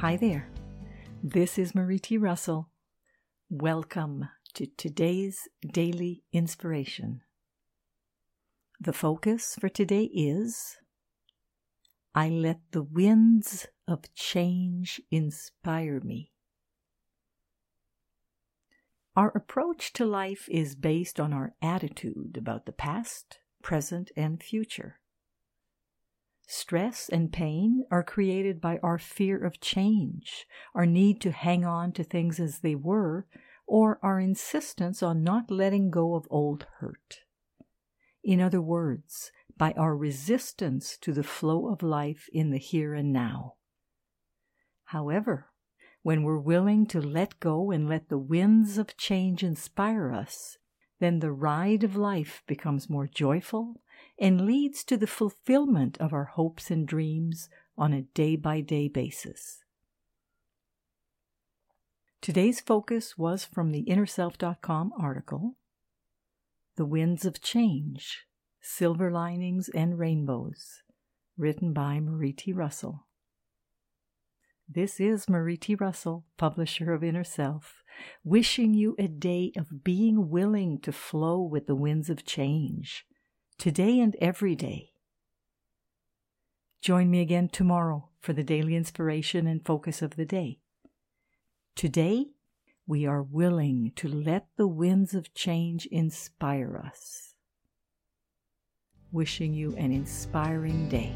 Hi there. This is Marie T. Russell. Welcome to today's daily inspiration. The focus for today is I let the winds of change inspire me. Our approach to life is based on our attitude about the past, present, and future. Stress and pain are created by our fear of change, our need to hang on to things as they were, or our insistence on not letting go of old hurt. In other words, by our resistance to the flow of life in the here and now. However, when we're willing to let go and let the winds of change inspire us, then the ride of life becomes more joyful and leads to the fulfillment of our hopes and dreams on a day by day basis. Today's focus was from the InnerSelf.com article The Winds of Change Silver Linings and Rainbows, written by Marie T. Russell. This is Marie T. Russell, publisher of Inner Self, wishing you a day of being willing to flow with the winds of change today and every day. Join me again tomorrow for the daily inspiration and focus of the day. Today, we are willing to let the winds of change inspire us. Wishing you an inspiring day.